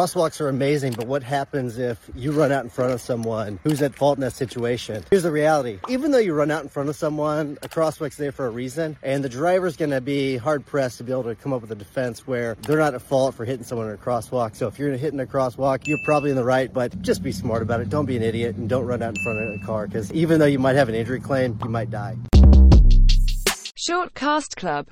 Crosswalks are amazing, but what happens if you run out in front of someone who's at fault in that situation? Here's the reality. Even though you run out in front of someone, a crosswalk's there for a reason, and the driver's gonna be hard pressed to be able to come up with a defense where they're not at fault for hitting someone in a crosswalk. So if you're hitting a crosswalk, you're probably in the right, but just be smart about it. Don't be an idiot and don't run out in front of a car because even though you might have an injury claim, you might die. Short Cast Club